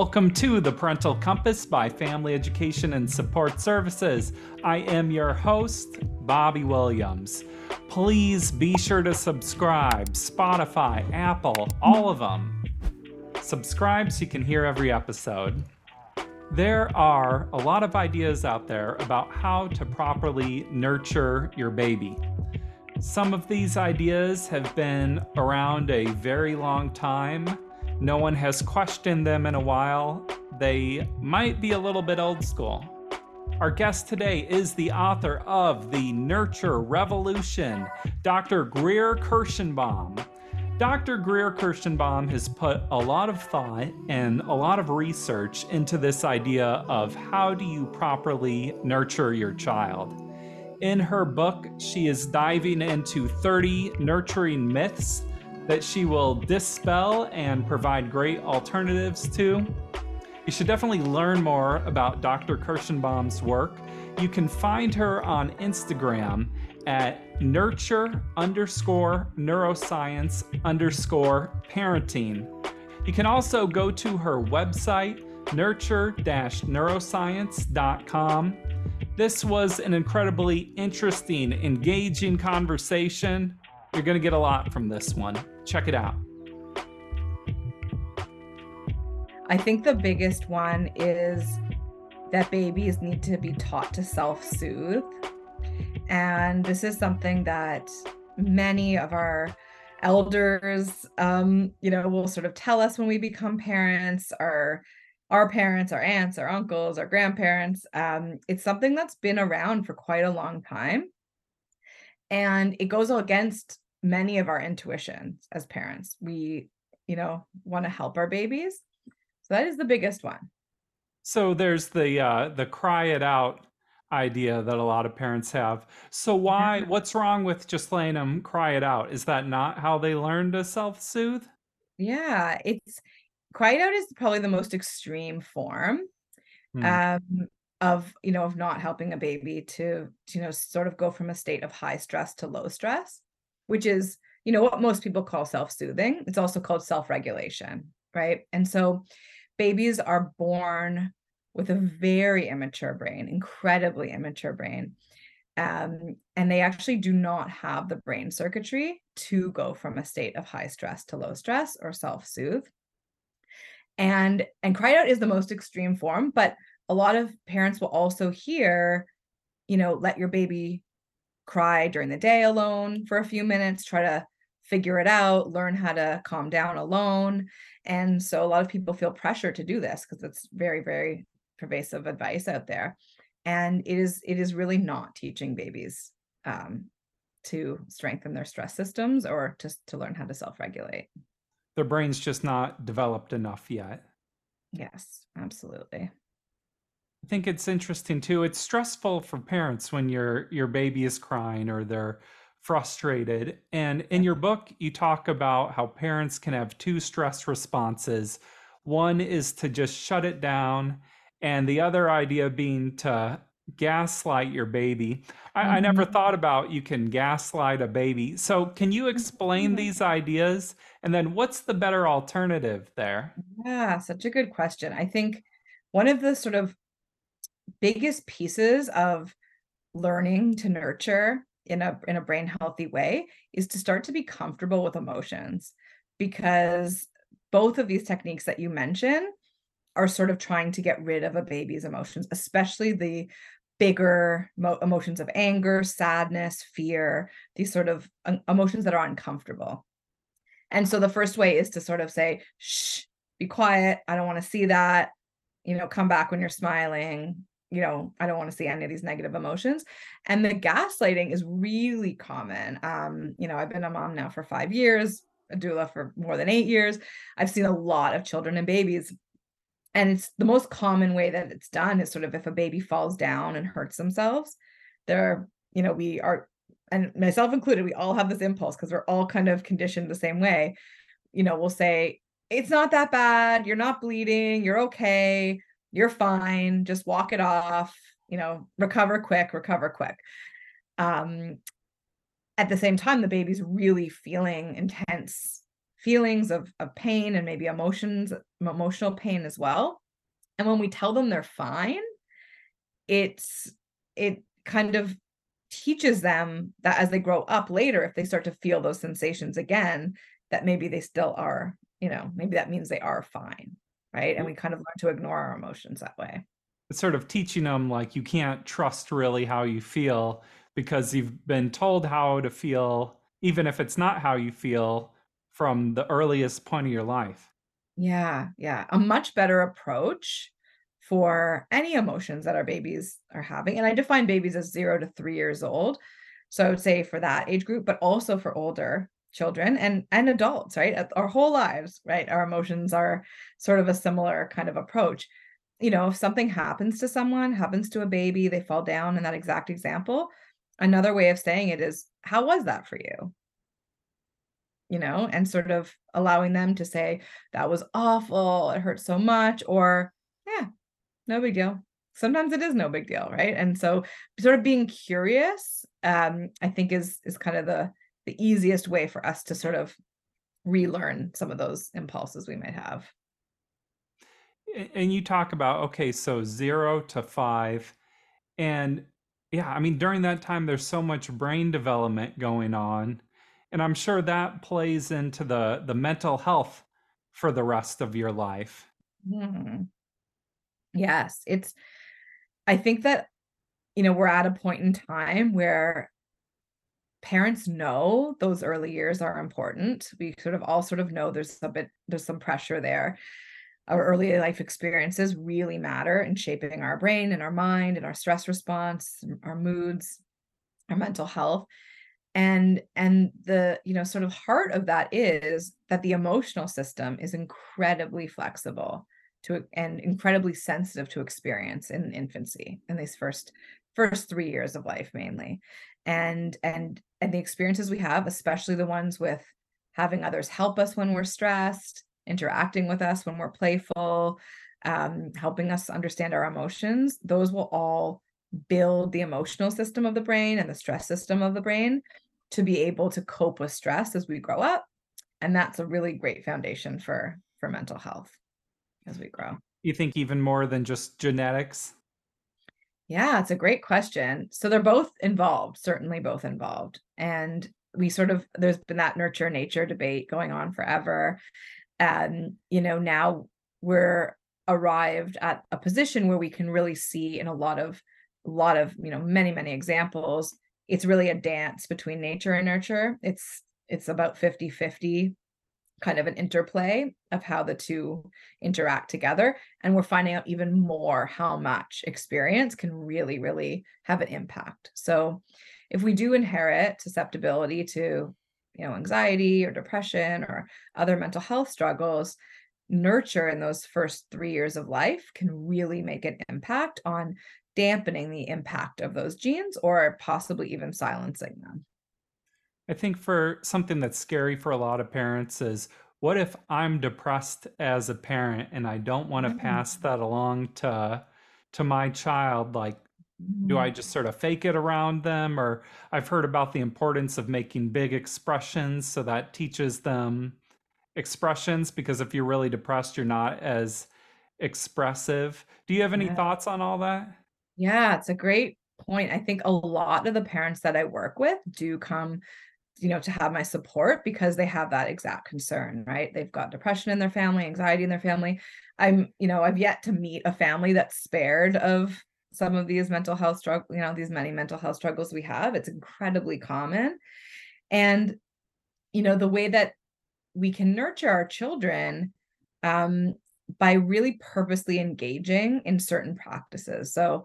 Welcome to the Parental Compass by Family Education and Support Services. I am your host, Bobby Williams. Please be sure to subscribe, Spotify, Apple, all of them. Subscribe so you can hear every episode. There are a lot of ideas out there about how to properly nurture your baby. Some of these ideas have been around a very long time no one has questioned them in a while. They might be a little bit old school. Our guest today is the author of The Nurture Revolution, Dr. Greer Kirshenbaum. Dr. Greer Kirshenbaum has put a lot of thought and a lot of research into this idea of how do you properly nurture your child. In her book, she is diving into 30 nurturing myths that she will dispel and provide great alternatives to. You should definitely learn more about Dr. Kirshenbaum's work. You can find her on Instagram at nurture underscore neuroscience underscore parenting. You can also go to her website, nurture neuroscience.com. This was an incredibly interesting, engaging conversation. You're going to get a lot from this one. Check it out. I think the biggest one is that babies need to be taught to self soothe. And this is something that many of our elders, um, you know, will sort of tell us when we become parents, our our parents, our aunts, our uncles, our grandparents. Um, it's something that's been around for quite a long time. And it goes against many of our intuitions as parents. We, you know, want to help our babies. So that is the biggest one. So there's the uh the cry it out idea that a lot of parents have. So why Yeah. what's wrong with just letting them cry it out? Is that not how they learn to self-soothe? Yeah, it's cry it out is probably the most extreme form Hmm. um, of, you know, of not helping a baby to, to, you know, sort of go from a state of high stress to low stress, which is, you know, what most people call self-soothing. It's also called self-regulation, right? And so babies are born with a very immature brain, incredibly immature brain. Um, and they actually do not have the brain circuitry to go from a state of high stress to low stress or self-soothe. And and cried out is the most extreme form, but a lot of parents will also hear, you know, let your baby cry during the day alone for a few minutes, try to figure it out, learn how to calm down alone. And so a lot of people feel pressure to do this because it's very, very pervasive advice out there. And it is it is really not teaching babies um, to strengthen their stress systems or to, to learn how to self-regulate. Their brain's just not developed enough yet. Yes, absolutely. I think it's interesting too. It's stressful for parents when your your baby is crying or they're frustrated. And in your book, you talk about how parents can have two stress responses. One is to just shut it down, and the other idea being to gaslight your baby. I, I never Mhm. thought about you can gaslight a baby. So can you explain Mhm. these ideas? And then what's the better alternative there? Yeah, such a good question. I think one of the sort of biggest pieces of learning to nurture in a in a brain healthy way is to start to be comfortable with emotions because both of these techniques that you mentioned are sort of trying to get rid of a baby's emotions, especially the bigger mo- emotions of anger, sadness, fear, these sort of emotions that are uncomfortable. And so the first way is to sort of say, shh, be quiet. I don't want to see that. You know, come back when you're smiling. You know, I don't want to see any of these negative emotions. And the gaslighting is really common. Um, you know, I've been a mom now for five years, a doula for more than eight years. I've seen a lot of children and babies and it's the most common way that it's done is sort of if a baby falls down and hurts themselves there you know we are and myself included we all have this impulse because we're all kind of conditioned the same way you know we'll say it's not that bad you're not bleeding you're okay you're fine just walk it off you know recover quick recover quick. Um at the same time the baby's really feeling intense feelings of, of pain and maybe emotions emotional pain as well. And when we tell them they're fine it's it kind of teaches them that as they grow up later if they start to feel those sensations again that maybe they still are you know maybe that means they are fine right? And we kind of learn to ignore our emotions that way. It's sort of teaching them like you can't trust really how you feel because you've been told how to feel even if it's not how you feel from the earliest point of your life. Yeah yeah. A much better approach for any emotions that our babies are having and i define babies as 0 to 3 years old. So i would say for that age group but also for older children and and adults right? Our whole lives right? Our emotions are sort of a similar kind of approach. You know if something happens to someone happens to a baby they fall down in that exact example another way of saying it is how was that for you? You know and sort of allowing them to say that was awful. It hurt so much or yeah no big deal. Sometimes it is no big deal right? And so sort of being curious um i think is is kind of the the easiest way for us to sort of relearn some of those impulses we might have. And you talk about, okay, so zero to five. And yeah, I mean, during that time, there's so much brain development going on. And I'm sure that plays into the, the mental health for the rest of your life. Mm. Yes, it's, I think that, you know, we're at a point in time where parents know those early years are important. We sort of all sort of know there's a bit there's some pressure there. Our early life experiences really matter in shaping our brain and our mind and our stress response, our moods, our mental health. And and the you know sort of heart of that is that the emotional system is incredibly flexible to and incredibly sensitive to experience in infancy in these first first 3 years of life mainly and and and the experiences we have especially the ones with having others help us when we're stressed interacting with us when we're playful um, helping us understand our emotions those will all build the emotional system of the brain and the stress system of the brain to be able to cope with stress as we grow up. And that's a really great foundation for for mental health as we grow. You think even more than just genetics yeah, it's a great question. So they're both involved, certainly both involved. And we sort of, there's been that nurture nature debate going on forever. And, you know, now we're arrived at a position where we can really see in a lot of, a lot of, you know, many, many examples, it's really a dance between nature and nurture. It's, it's about 50 50 kind of an interplay of how the two interact together. And we're finding out even more how much experience can really, really have an impact. So if we do inherit susceptibility to, you know, anxiety or depression or other mental health struggles, nurture in those first three years of life can really make an impact on dampening the impact of those genes or possibly even silencing them. I think for something that's scary for a lot of parents is what if I'm depressed as a parent and I don't want to mm-hmm. pass that along to to my child like do I mm-hmm. just sort of fake it around them or I've heard about the importance of making big expressions so that teaches them expressions because if you're really depressed you're not as expressive. Do you have any yeah. thoughts on all that? Yeah, it's a great point. I think a lot of the parents that I work with do come you know to have my support because they have that exact concern right? They've got depression in their family anxiety in their family. I'm you know i've yet to meet a family that's spared of some of these mental health struggles you know these many mental health struggles we have. It's incredibly common. And you know the way that we can nurture our children um, by really purposely engaging in certain practices. So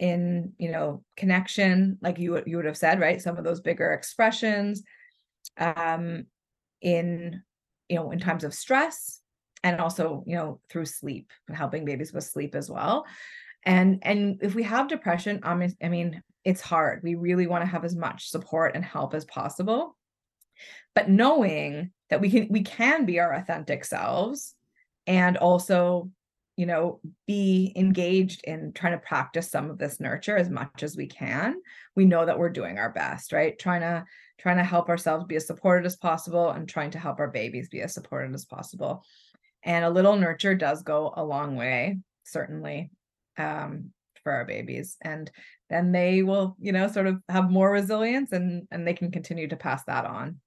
in you know connection like you you would have said right? Some of those bigger expressions um in you know in times of stress and also you know through sleep helping babies with sleep as well. And and if we have depression I mean, I mean it's hard. We really want to have as much support and help as possible. But knowing that we can we can be our authentic selves and also you know be engaged in trying to practice some of this nurture as much as we can. We know that we're doing our best right? Trying to trying to help ourselves be as supported as possible and trying to help our babies be as supported as possible. And a little nurture does go a long way certainly um, for our babies. And then they will you know sort of have more resilience and and they can continue to pass that on.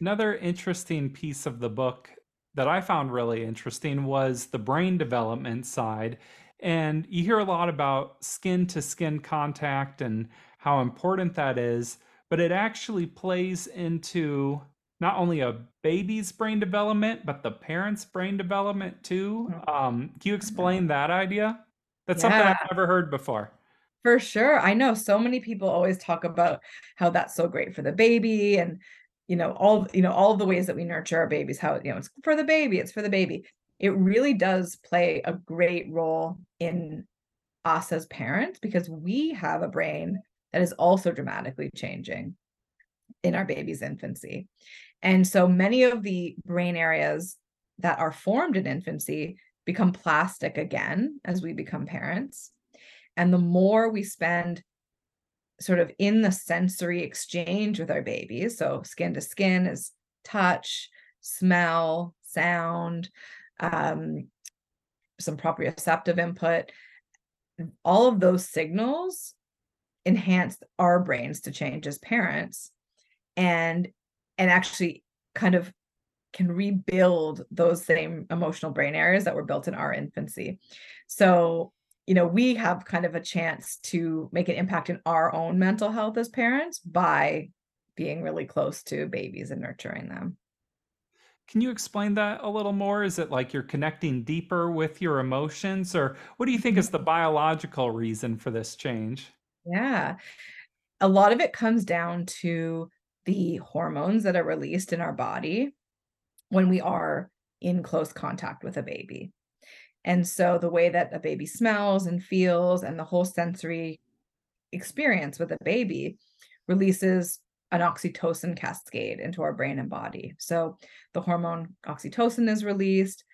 Another interesting piece of the book that i found really interesting was the brain development side and you hear a lot about skin to skin contact and how important that is but it actually plays into not only a baby's brain development, but the parent's brain development too. Mm. Um, can you explain that idea? That's something I've never heard before. For sure. I know so many people always talk about how that's so great for the baby and you know all you know all of the ways that we nurture our babies how you know it's for the baby it's for the baby it really does play a great role in us as parents because we have a brain that is also dramatically changing in our baby's infancy and so many of the brain areas that are formed in infancy become plastic again as we become parents. And the more we spend sort of in the sensory exchange with our babies, so skin to skin is touch, smell, sound, um, some proprioceptive input, all of those signals enhance our brains to change as parents. And and actually kind of can rebuild those same emotional brain areas that were built in our infancy. So, you know, we have kind of a chance to make an impact in our own mental health as parents by being really close to babies and nurturing them. Can you explain that a little more? Is it like you're connecting deeper with your emotions, or what do you think is the mm-hmm. biological reason for this change? Yeah. A lot of it comes down to the hormones that are released in our body when we are in close contact with a baby. And so the way that a baby smells and feels and the whole sensory experience with a baby releases an oxytocin cascade into our brain and body. So the hormone oxytocin is released,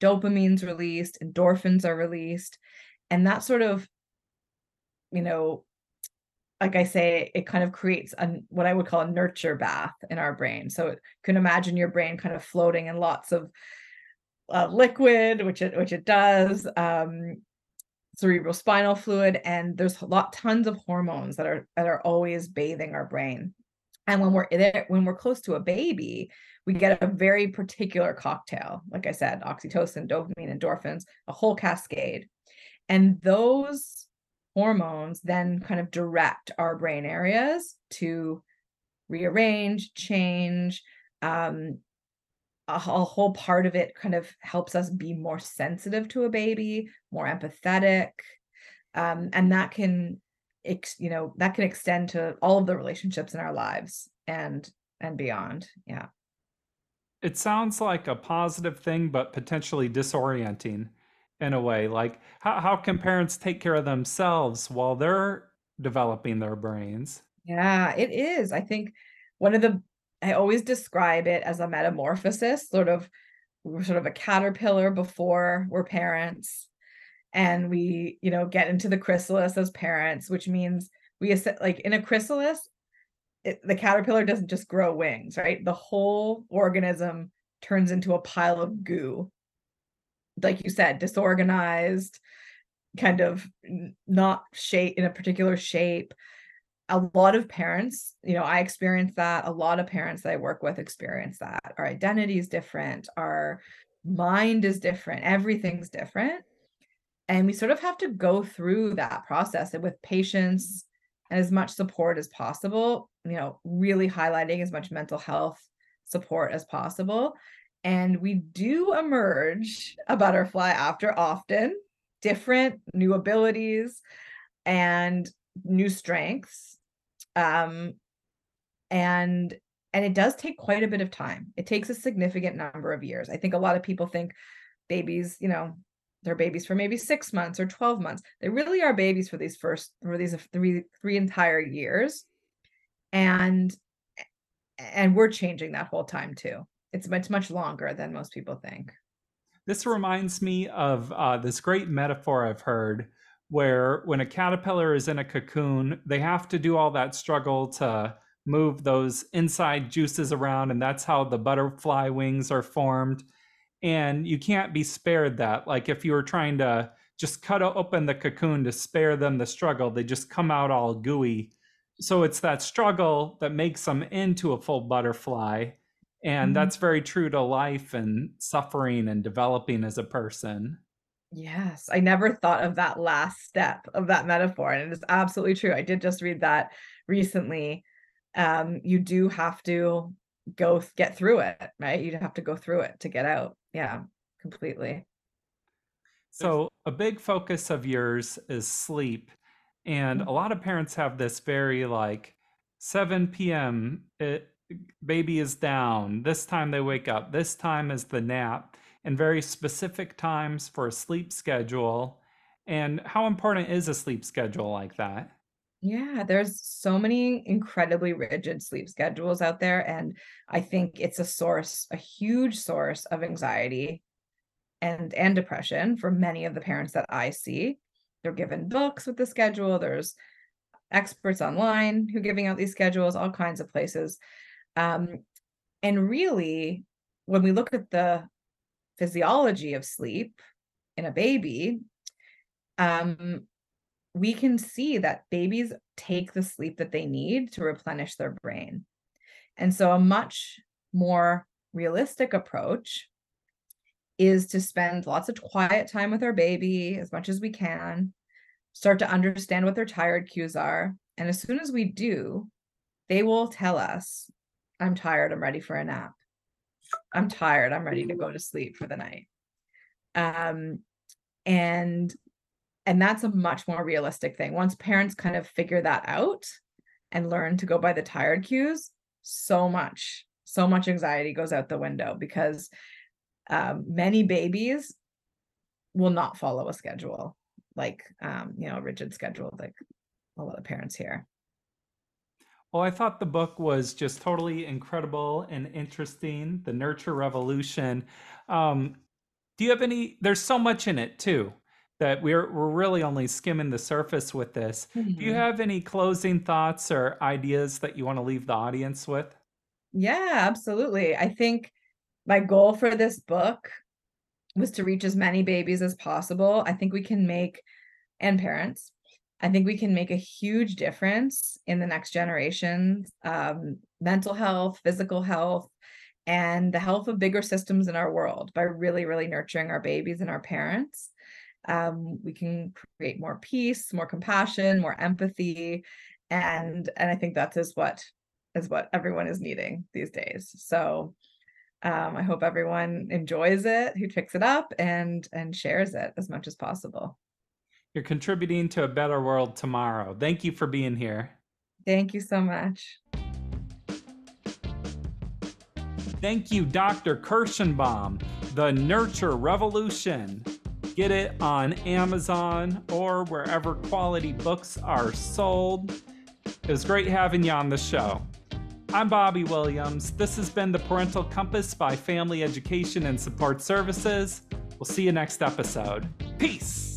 dopamine's released, endorphins are released, and that sort of you know like I say, it kind of creates a, what I would call a nurture bath in our brain. So you can imagine your brain kind of floating in lots of uh, liquid, which it which it does, um, cerebral spinal fluid, and there's a lot tons of hormones that are that are always bathing our brain. And when we're there, when we're close to a baby, we get a very particular cocktail. Like I said, oxytocin, dopamine, endorphins, a whole cascade. And those hormones then kind of direct our brain areas to rearrange, change. Um, a, whole part of it kind of helps us be more sensitive to a baby, more empathetic. Um, and that can, ex, you know, that can extend to all of the relationships in our lives and and beyond. Yeah. It sounds like a positive thing, but potentially disorienting in a way like how, how can parents take care of themselves while they're developing their brains yeah it is i think one of the i always describe it as a metamorphosis sort of we're sort of a caterpillar before we're parents and we you know get into the chrysalis as parents which means we like in a chrysalis it, the caterpillar doesn't just grow wings right the whole organism turns into a pile of goo like you said, disorganized, kind of not shape in a particular shape. A lot of parents, you know, I experience that. A lot of parents that I work with experience that. Our identity is different, our mind is different, everything's different. And we sort of have to go through that process with patience and as much support as possible, you know, really highlighting as much mental health support as possible and we do emerge a butterfly after often, different new abilities and new strengths. Um, and and it does take quite a bit of time. It takes a significant number of years. I think a lot of people think, babies, you know, they're babies for maybe six months or 12 months. They really are babies for these first, for these three, three entire years. And, and we're changing that whole time too. It's much, much longer than most people think. This reminds me of uh, this great metaphor I've heard where when a caterpillar is in a cocoon, they have to do all that struggle to move those inside juices around, and that's how the butterfly wings are formed. And you can't be spared that. Like if you were trying to just cut open the cocoon to spare them the struggle, they just come out all gooey. So it's that struggle that makes them into a full butterfly. And mm-hmm. that's very true to life and suffering and developing as a person. Yes, I never thought of that last step of that metaphor. And it is absolutely true. I did just read that recently. Um, you do have to go get through it, right? You have to go through it to get out. Yeah, completely. So, a big focus of yours is sleep. And a mm-hmm. lot of parents have this very like 7 p.m. It, baby is down. This time they wake up. This time is the nap and very specific times for a sleep schedule. And how important is a sleep schedule like that? Yeah, there's so many incredibly rigid sleep schedules out there. And I think it's a source, a huge source of anxiety and and depression for many of the parents that I see. They're given books with the schedule. There's experts online who are giving out these schedules, all kinds of places. Um, and really, when we look at the physiology of sleep in a baby, um, we can see that babies take the sleep that they need to replenish their brain. And so, a much more realistic approach is to spend lots of quiet time with our baby as much as we can, start to understand what their tired cues are. And as soon as we do, they will tell us, I'm tired, I'm ready for a nap. I'm tired. I'm ready to go to sleep for the night. Um, and and that's a much more realistic thing. Once parents kind of figure that out and learn to go by the tired cues, so much, so much anxiety goes out the window because um, many babies will not follow a schedule like um, you know, a rigid schedule like a lot of parents hear. Well, I thought the book was just totally incredible and interesting. The Nurture Revolution. Um, do you have any? There's so much in it too that we're we're really only skimming the surface with this. Mm-hmm. Do you mm-hmm. have any closing thoughts or ideas that you want to leave the audience with? Yeah, absolutely. I think my goal for this book was to reach as many babies as possible. I think we can make and parents I think we can make a huge difference in the next generation, um, mental health, physical health, and the health of bigger systems in our world by really, really nurturing our babies and our parents. Um, we can create more peace, more compassion, more empathy, and and I think that is what is what everyone is needing these days. So um, I hope everyone enjoys it, who picks it up and and shares it as much as possible. You're contributing to a better world tomorrow. Thank you for being here. Thank you so much. Thank you, Dr. Kirshenbaum. The Nurture Revolution. Get it on Amazon or wherever quality books are sold. It was great having you on the show. I'm Bobby Williams. This has been the Parental Compass by Family Education and Support Services. We'll see you next episode. Peace.